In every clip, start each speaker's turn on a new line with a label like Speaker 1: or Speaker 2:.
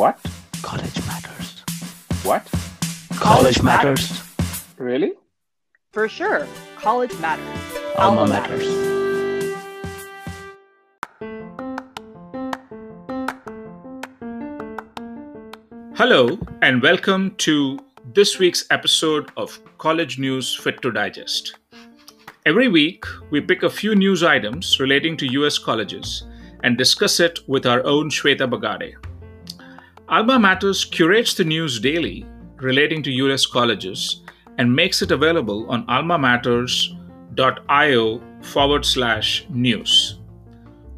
Speaker 1: What?
Speaker 2: College matters.
Speaker 1: What?
Speaker 2: College matters.
Speaker 1: Really?
Speaker 3: For sure. College matters.
Speaker 2: Alma matters.
Speaker 4: Hello, and welcome to this week's episode of College News Fit to Digest. Every week, we pick a few news items relating to US colleges and discuss it with our own Shweta Bagade. Alma Matters curates the news daily relating to US colleges and makes it available on almamatters.io forward slash news.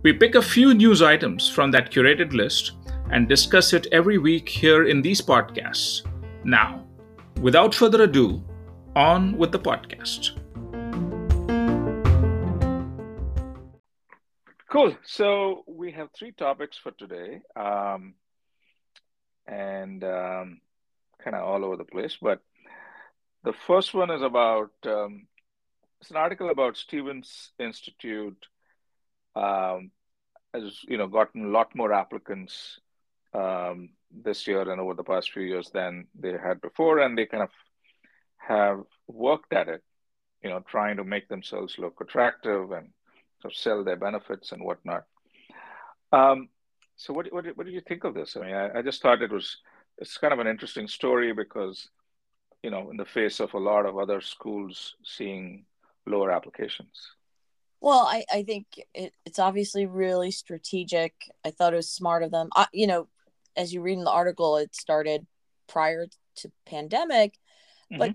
Speaker 4: We pick a few news items from that curated list and discuss it every week here in these podcasts. Now, without further ado, on with the podcast.
Speaker 1: Cool. So we have three topics for today, um, and um, kind of all over the place. But the first one is about um, it's an article about Stevens Institute. Um, has you know gotten a lot more applicants um, this year and over the past few years than they had before, and they kind of have worked at it, you know, trying to make themselves look attractive and sort of sell their benefits and whatnot. Um, so, what, what, what do you think of this? I mean, I, I just thought it was it's kind of an interesting story because, you know, in the face of a lot of other schools seeing lower applications.
Speaker 3: Well, I, I think it, it's obviously really strategic. I thought it was smart of them. I, you know, as you read in the article, it started prior to pandemic, mm-hmm. but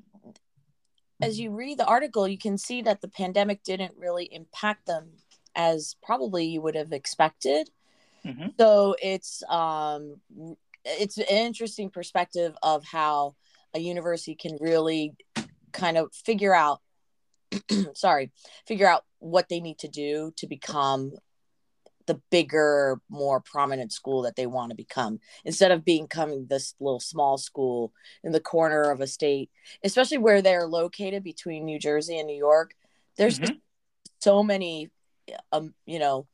Speaker 3: as you read the article, you can see that the pandemic didn't really impact them as probably you would have expected. Mm-hmm. So it's um, it's an interesting perspective of how a university can really kind of figure out sorry figure out what they need to do to become the bigger, more prominent school that they want to become instead of becoming this little small school in the corner of a state, especially where they're located between New Jersey and New York. There's mm-hmm. so many, um, you know,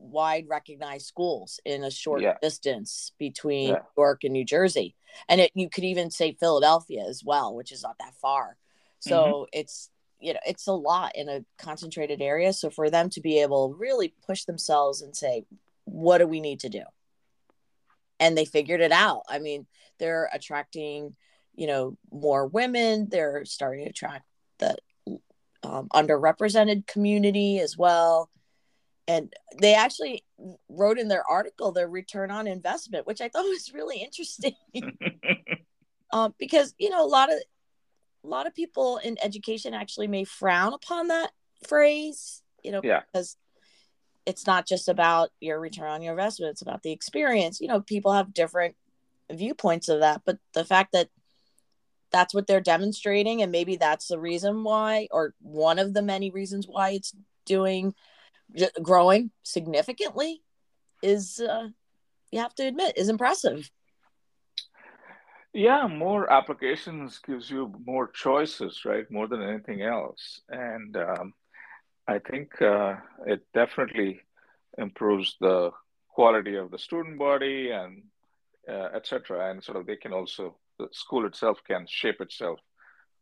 Speaker 3: worldwide recognized schools in a short yeah. distance between yeah. New York and New Jersey. And it, you could even say Philadelphia as well, which is not that far. So mm-hmm. it's you know it's a lot in a concentrated area so for them to be able to really push themselves and say what do we need to do and they figured it out i mean they're attracting you know more women they're starting to attract the um, underrepresented community as well and they actually wrote in their article their return on investment which i thought was really interesting um, because you know a lot of a lot of people in education actually may frown upon that phrase, you know,
Speaker 1: yeah.
Speaker 3: because it's not just about your return on your investment, it's about the experience. You know, people have different viewpoints of that, but the fact that that's what they're demonstrating, and maybe that's the reason why, or one of the many reasons why it's doing growing significantly, is uh, you have to admit is impressive.
Speaker 1: Yeah, more applications gives you more choices, right? More than anything else. And um, I think uh, it definitely improves the quality of the student body and uh, etc. And sort of they can also, the school itself can shape itself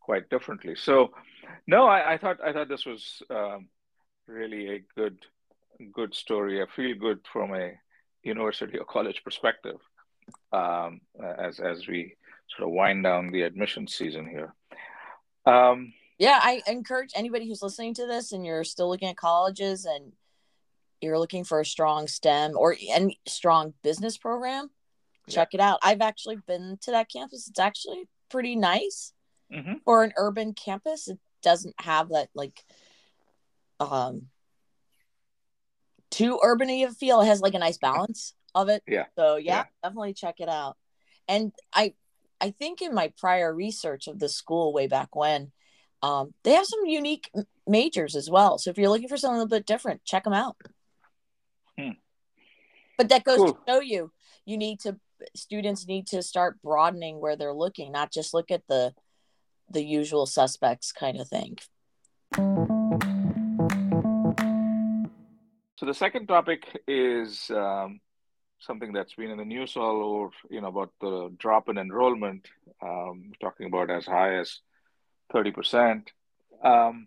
Speaker 1: quite differently. So, no, I, I thought I thought this was um, really a good good story. I feel good from a university or college perspective um, as as we sort of wind down the admission season here. Um,
Speaker 3: yeah, I encourage anybody who's listening to this and you're still looking at colleges and you're looking for a strong STEM or any strong business program, check yeah. it out. I've actually been to that campus. It's actually pretty nice mm-hmm. for an urban campus. It doesn't have that like um too urban of a feel. It has like a nice balance of it.
Speaker 1: Yeah.
Speaker 3: So yeah, yeah, definitely check it out. And I I think in my prior research of the school way back when, um, they have some unique majors as well. So if you're looking for something a little bit different, check them out. Hmm. But that goes cool. to show you, you need to students need to start broadening where they're looking, not just look at the the usual suspects kind of thing.
Speaker 1: So the second topic is um, something that's been in the news all over, you know, about the drop in enrollment, um, talking about as high as 30%. Um,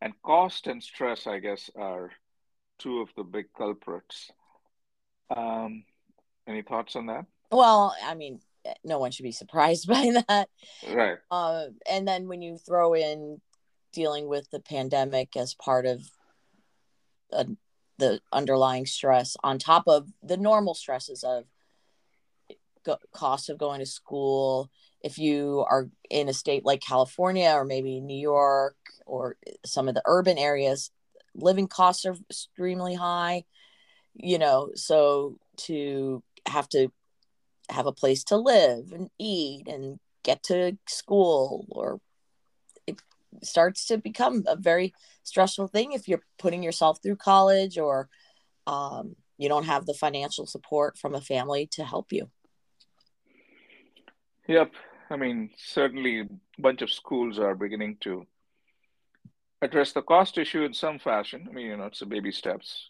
Speaker 1: and cost and stress, I guess, are two of the big culprits. Um, any thoughts on that?
Speaker 3: Well, I mean, no one should be surprised by that.
Speaker 1: Right.
Speaker 3: Uh, and then when you throw in dealing with the pandemic as part of uh, the underlying stress on top of the normal stresses of go- cost of going to school. If you are in a state like california or maybe new york or some of the urban areas living costs are extremely high you know so to have to have a place to live and eat and get to school or starts to become a very stressful thing if you're putting yourself through college or um, you don't have the financial support from a family to help you
Speaker 1: Yep. I mean, certainly a bunch of schools are beginning to address the cost issue in some fashion. I mean, you know, it's a baby steps.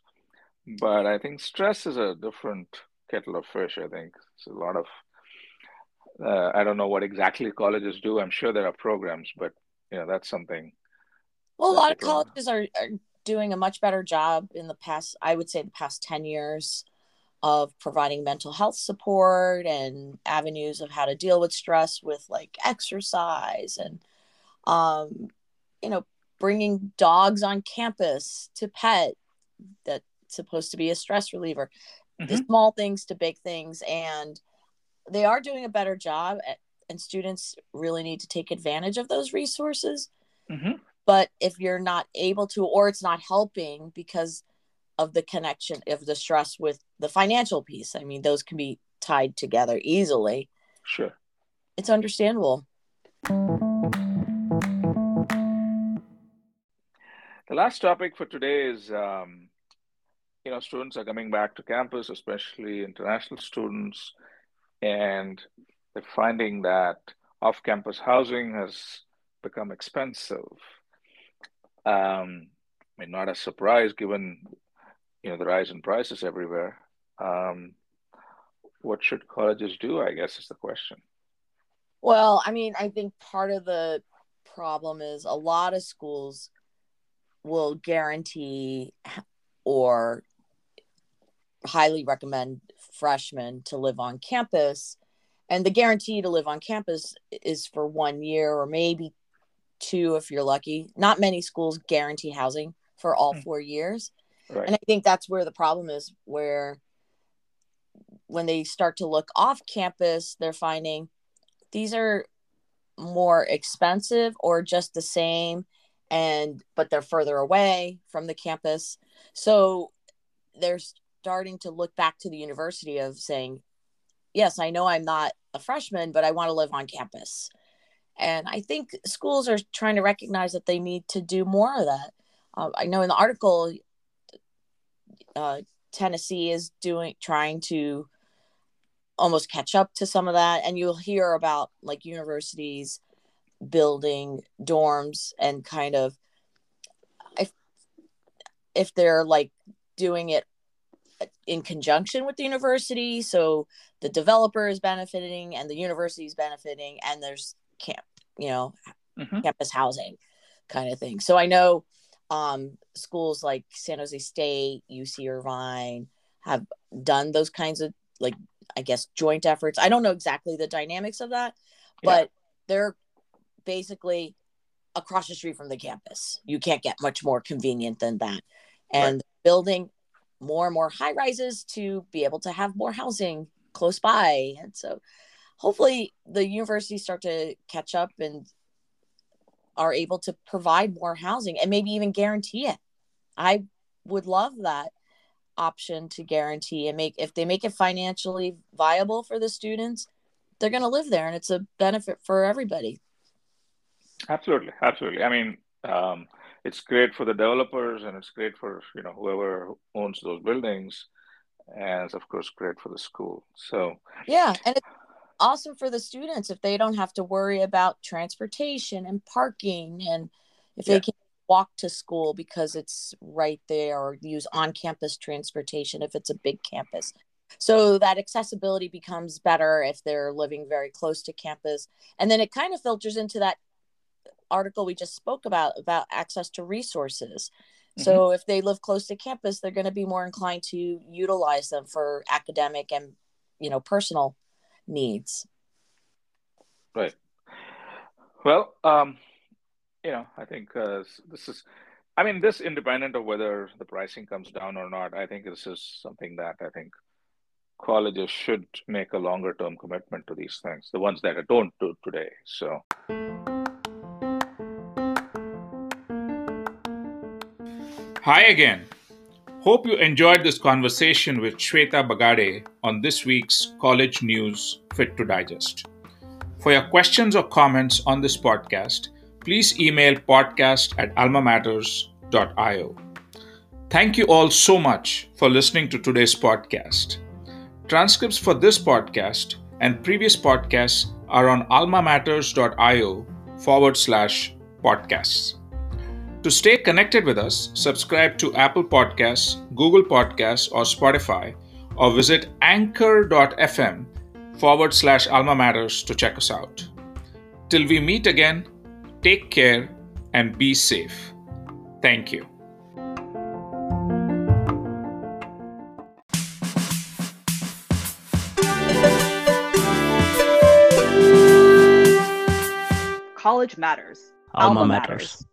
Speaker 1: But I think stress is a different kettle of fish, I think. It's a lot of, uh, I don't know what exactly colleges do. I'm sure there are programs, but, you know, that's something.
Speaker 3: well a lot of colleges are, are doing a much better job in the past i would say the past 10 years of providing mental health support and avenues of how to deal with stress with like exercise and um, you know bringing dogs on campus to pet that's supposed to be a stress reliever the
Speaker 1: Mhm.
Speaker 3: small things to big things and they are doing a better job at, and students really need to take advantage of those resources
Speaker 1: Mhm.
Speaker 3: but if you're not able to or it's not helping because of the connection of the stress with the financial piece i mean those can be tied together easily
Speaker 1: Sure.
Speaker 3: it's understandable
Speaker 1: The last topic for today is, um, you know, students are coming back to campus, especially international students, and they're finding that off-campus housing has become expensive. Um, I mean, not a surprise given, you know, the rise in prices everywhere. Um, what should colleges do? I guess is the question.
Speaker 3: Well, I mean, I think part of the problem is a lot of schools will guarantee or highly recommend freshmen to live on campus. And the guarantee to live on campus is for one year or maybe two if you're lucky. Not many schools guarantee housing for all
Speaker 1: Hmm.
Speaker 3: four years.
Speaker 1: Right.
Speaker 3: And I think that's where the problem is, where when they start to look off campus, they're finding these are more expensive or just the same and but they're further away from the campus so they're starting to look back to the university of saying yes i know i'm not a freshman but i want to live on campus. And i think schools are trying to recognize that they need to do more of that. Uh, i know in the article uh, tennessee is doing trying to almost catch up to some of that and you'll hear about like universities building dorms and kind of if if they're like doing it in conjunction with the university. So the developer is benefiting and the university is benefiting and there's camp you know
Speaker 1: Mhm.
Speaker 3: campus housing kind of thing. So i know um schools like san jose state uc irvine have done those kinds of like i guess joint efforts. I don't know exactly the dynamics of that
Speaker 1: Yeah.
Speaker 3: but they're basically across the street from the campus. You can't get much more convenient than that. And building more and more high rises to be able to have more housing close by. And so hopefully the universities start to catch up and are able to provide more housing and maybe even guarantee it. I would love that option to guarantee and make if they make it financially viable for the students they're going to live there and it's a benefit for everybody.
Speaker 1: Absolutely, absolutely. I mean, um, it's great for the developers and it's great for, you know, whoever owns those buildings. And it's of course great for the school. So,
Speaker 3: yeah and it's awesome for the students if they don't have to worry about transportation and parking and if
Speaker 1: Yeah.
Speaker 3: they can walk to school because it's right there or use on campus transportation if it's a big campus So that accessibility becomes better if they're living very close to campus. And then it kind of filters into that article we just spoke about about access to resources. Mm-hmm. So if they live close to campus, they're going to be more inclined to utilize them for academic and you know personal needs.
Speaker 5: Right. Well, um, you know, I think uh, this is, I mean, this independent of whether the pricing comes down or not, I think this is something that I think colleges should make a longer term commitment to these things, the ones that don't do today. So.
Speaker 1: Hi again. Hope you enjoyed this conversation with Shweta Bagade on this week's College News Fit to Digest. For your questions or comments on this podcast, please email podcast at almamatters.io. Thank you all so much for listening to today's podcast. Transcripts for this podcast and previous podcasts are on almamatters.io forward slash podcasts. To stay connected with us, subscribe to Apple Podcasts, Google Podcasts, or Spotify, or visit anchor.fm forward slash alma matters to check us out. Till we meet again, take care and be safe. Thank you.
Speaker 6: College matters.
Speaker 2: Alma, Alma matters. matters.